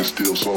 It's still so.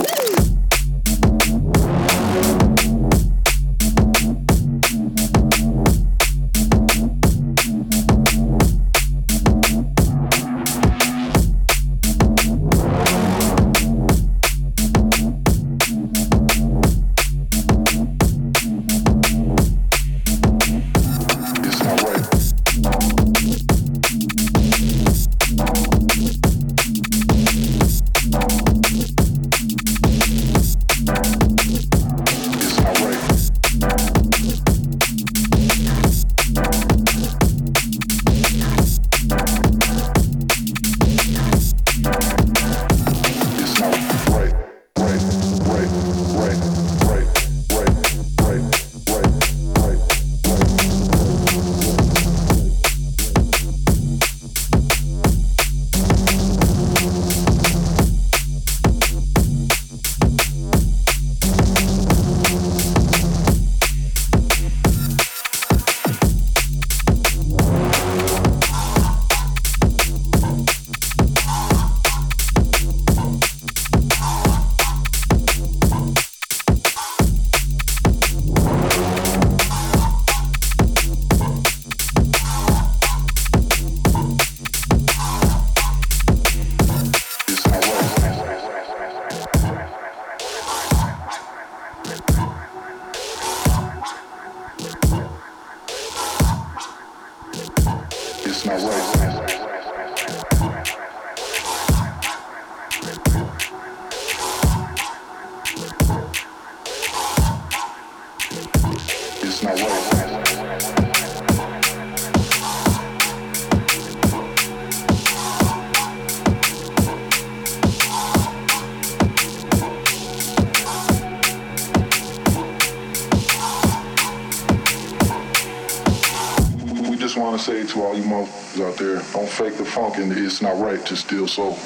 It's not right to steal soul.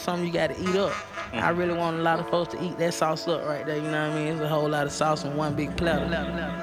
That's something you gotta eat up. Mm-hmm. I really want a lot of folks to eat that sauce up right there, you know what I mean? It's a whole lot of sauce in one big platter.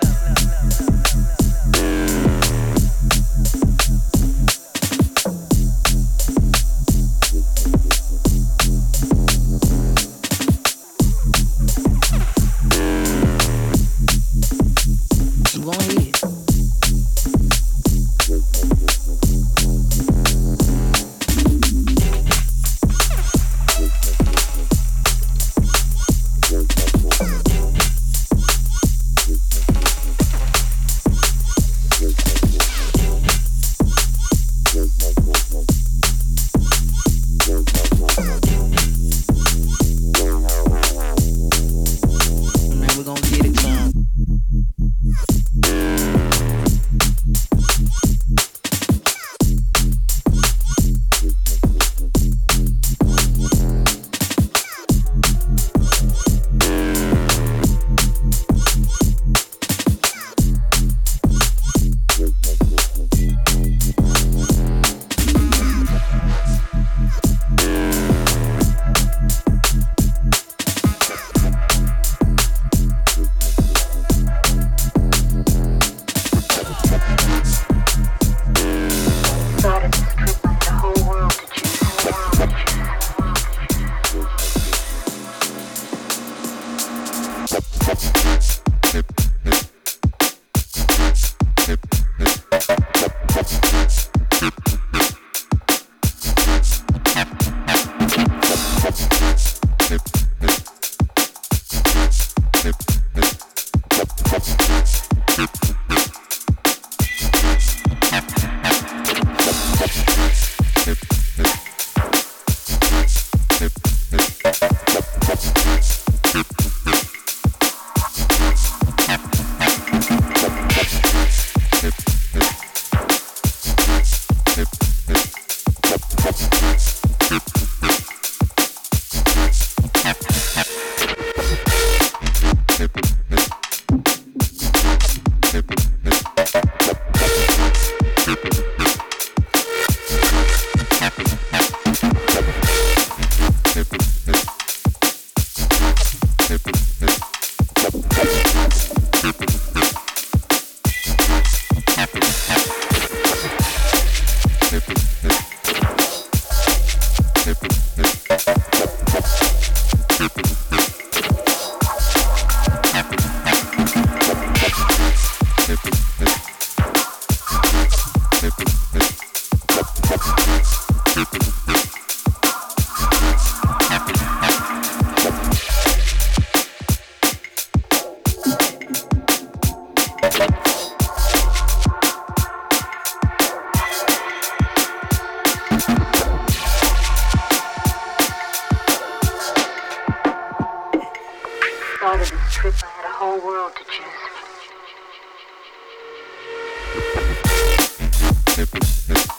your world to choose from.